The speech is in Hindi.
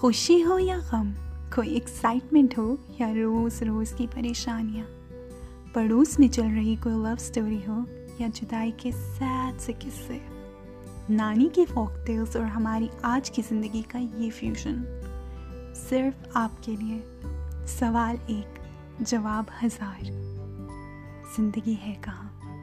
खुशी हो या गम, कोई एक्साइटमेंट हो या रोज़ रोज़ की परेशानियाँ। पड़ोस में चल रही कोई लव स्टोरी हो या जुदाई के सैड से किस्से। नानी की फोक टेल्स और हमारी आज की ज़िंदगी का ये फ्यूजन सिर्फ़ आपके लिए सवाल एक, जवाब हज़ार। ज़िंदगी है कहाँ?